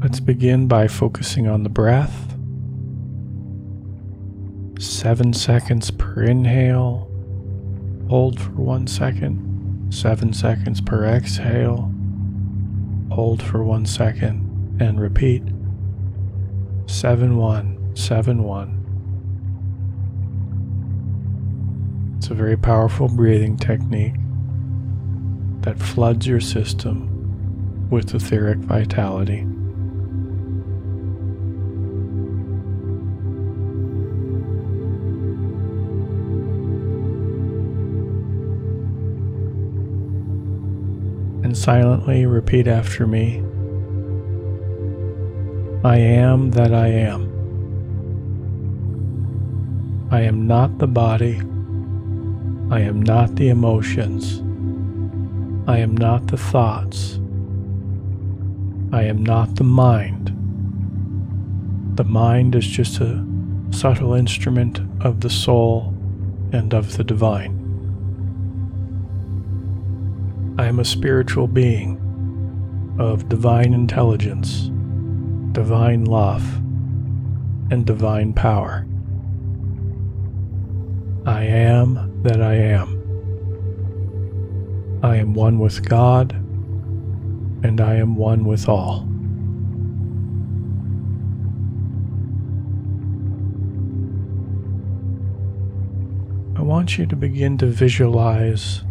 Let's begin by focusing on the breath. Seven seconds per inhale. Hold for one second. Seven seconds per exhale. Hold for one second and repeat. Seven one, seven one. It's a very powerful breathing technique that floods your system with etheric vitality. And silently repeat after me I am that I am. I am not the body. I am not the emotions. I am not the thoughts. I am not the mind. The mind is just a subtle instrument of the soul and of the divine. I am a spiritual being of divine intelligence, divine love, and divine power. I am that I am. I am one with God, and I am one with all. I want you to begin to visualize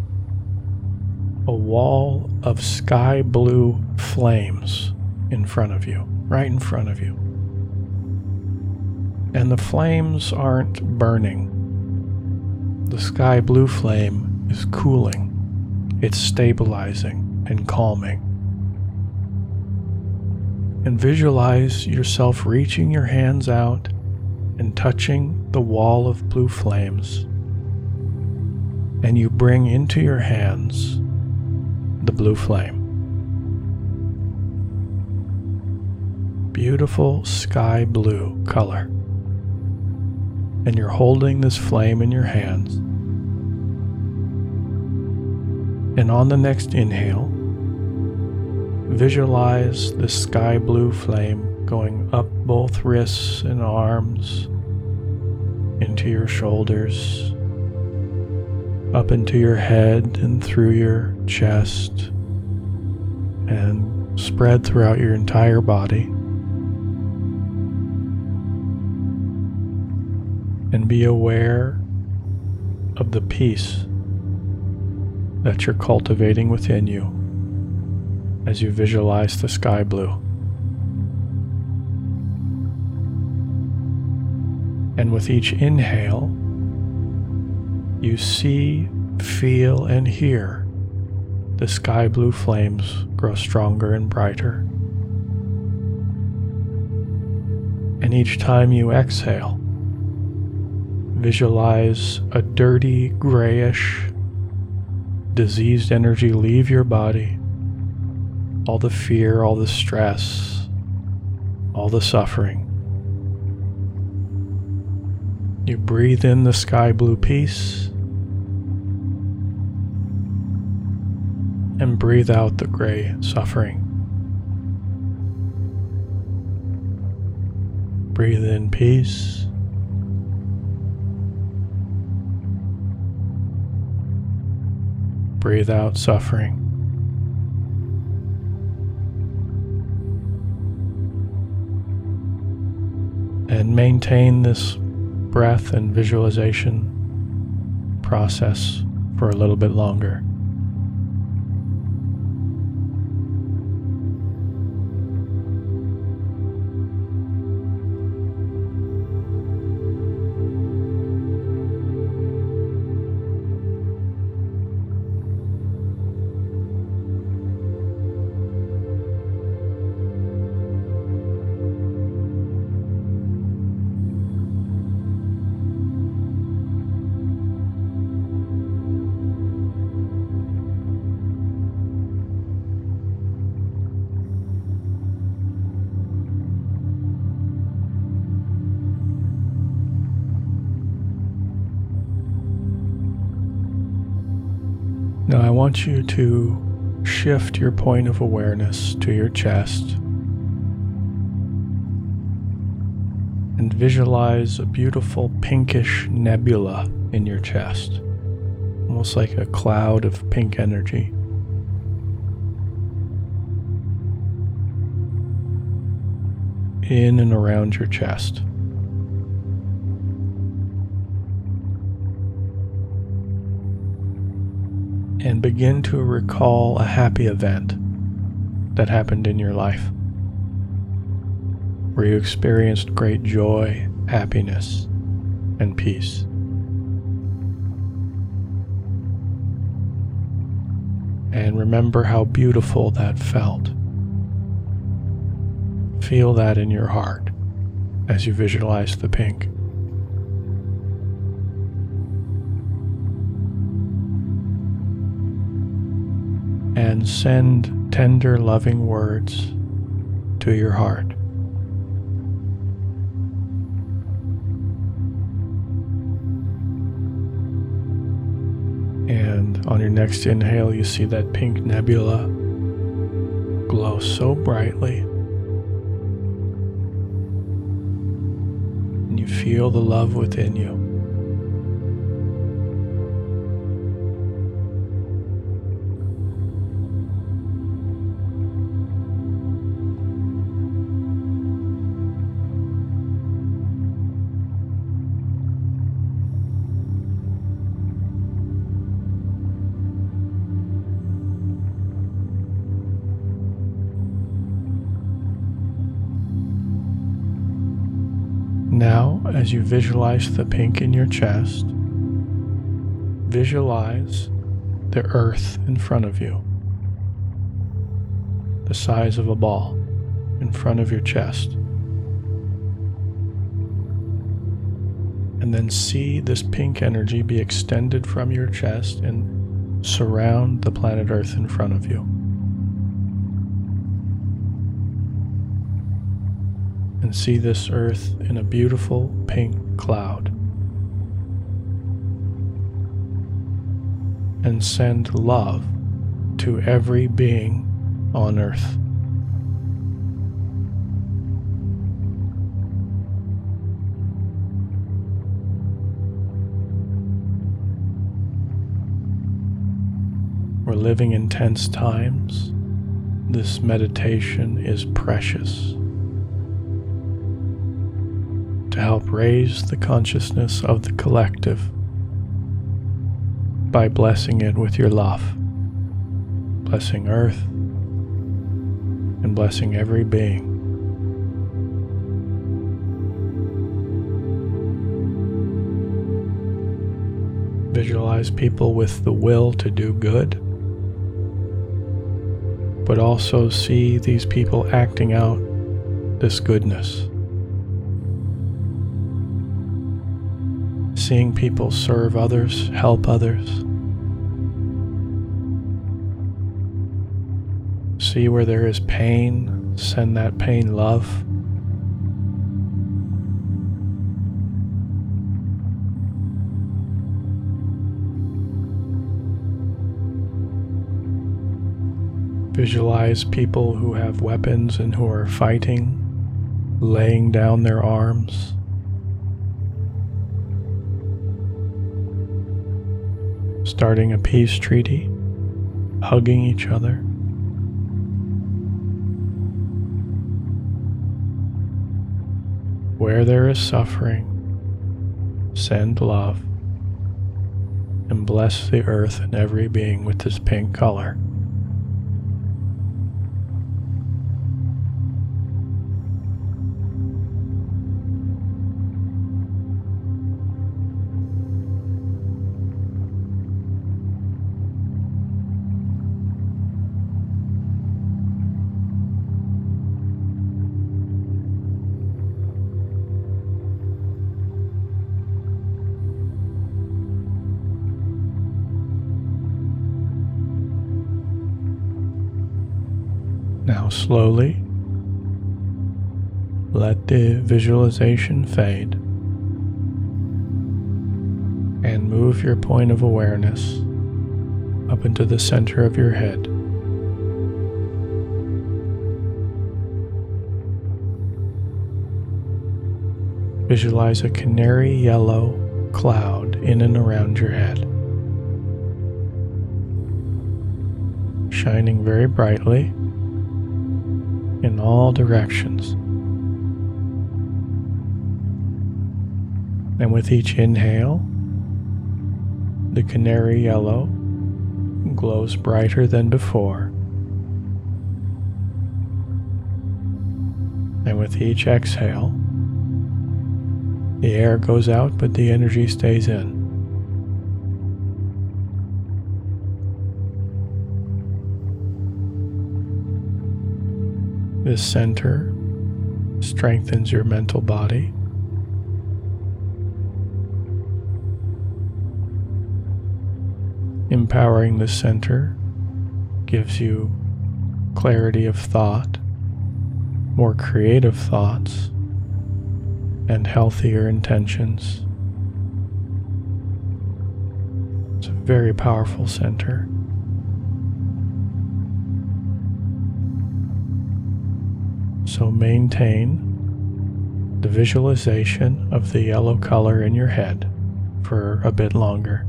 a wall of sky blue flames in front of you, right in front of you. And the flames aren't burning. The sky blue flame is cooling, it's stabilizing and calming. And visualize yourself reaching your hands out and touching the wall of blue flames. And you bring into your hands blue flame. Beautiful sky blue color. And you're holding this flame in your hands. And on the next inhale, visualize the sky blue flame going up both wrists and arms, into your shoulders, up into your head and through your chest, and spread throughout your entire body. And be aware of the peace that you're cultivating within you as you visualize the sky blue. And with each inhale, you see, feel, and hear the sky blue flames grow stronger and brighter. And each time you exhale, visualize a dirty, grayish, diseased energy leave your body. All the fear, all the stress, all the suffering. You breathe in the sky blue peace and breathe out the gray suffering. Breathe in peace. Breathe out suffering. And maintain this breath and visualization process for a little bit longer. want you to shift your point of awareness to your chest and visualize a beautiful pinkish nebula in your chest, almost like a cloud of pink energy. In and around your chest. And begin to recall a happy event that happened in your life where you experienced great joy, happiness, and peace. And remember how beautiful that felt. Feel that in your heart as you visualize the pink. And send tender, loving words to your heart. And on your next inhale, you see that pink nebula glow so brightly. And you feel the love within you. As you visualize the pink in your chest, visualize the earth in front of you, the size of a ball in front of your chest. And then see this pink energy be extended from your chest and surround the planet Earth in front of you. And see this earth in a beautiful pink cloud. And send love to every being on earth. We're living in tense times. This meditation is precious to help raise the consciousness of the collective by blessing it with your love, blessing Earth, and blessing every being. Visualize people with the will to do good, but also see these people acting out this goodness. Seeing people serve others, help others. See where there is pain, send that pain love. Visualize people who have weapons and who are fighting, laying down their arms. Starting a peace treaty, hugging each other. Where there is suffering, send love and bless the earth and every being with this pink color. Now, slowly. Let the visualization fade. And move your point of awareness up into the center of your head. Visualize a canary yellow cloud in and around your head, shining very brightly in all directions. And with each inhale, the canary yellow glows brighter than before. And with each exhale, the air goes out, but the energy stays in. This center strengthens your mental body. Empowering the center gives you clarity of thought, more creative thoughts, and healthier intentions. It's a very powerful center. So maintain the visualization of the yellow color in your head for a bit longer.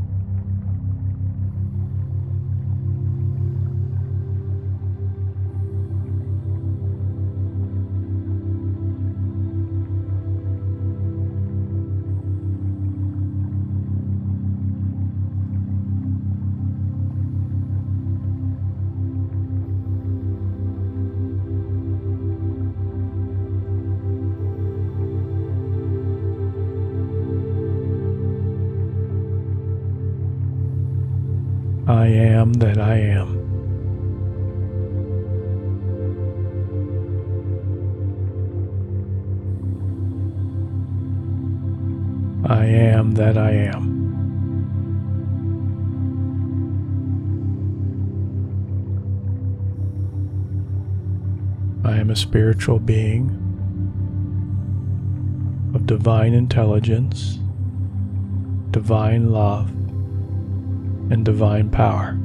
I am that I am. I am that I am. I am a spiritual being of divine intelligence, divine love, and divine power.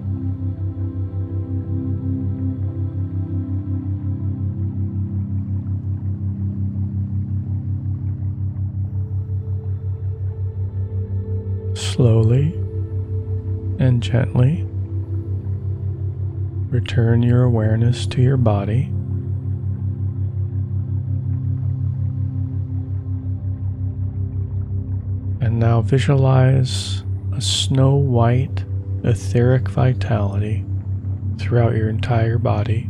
Slowly and gently return your awareness to your body. And now visualize a snow white etheric vitality throughout your entire body.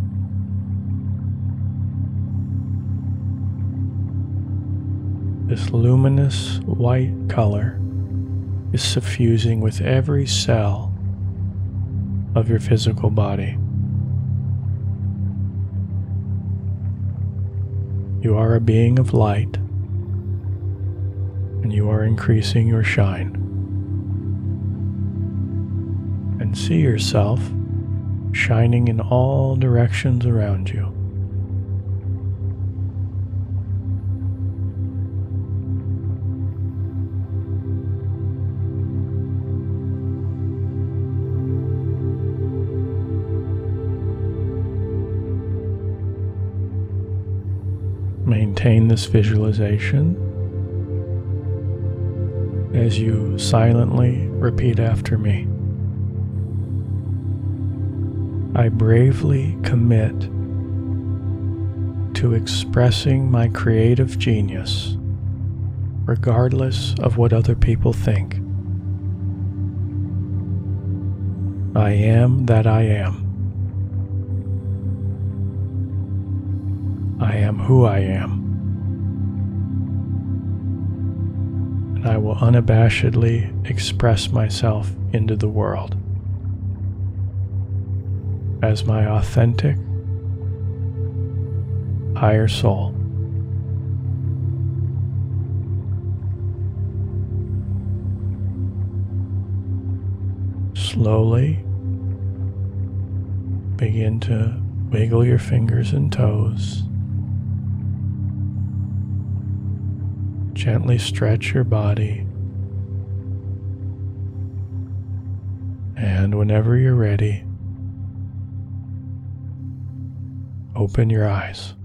This luminous white color is suffusing with every cell of your physical body. You are a being of light, and you are increasing your shine see yourself shining in all directions around you. Maintain this visualization as you silently repeat after me. I bravely commit to expressing my creative genius, regardless of what other people think. I am that I am. I am who I am. And I will unabashedly express myself into the world as my authentic higher soul. Slowly begin to wiggle your fingers and toes. Gently stretch your body. And whenever you're ready, Open your eyes.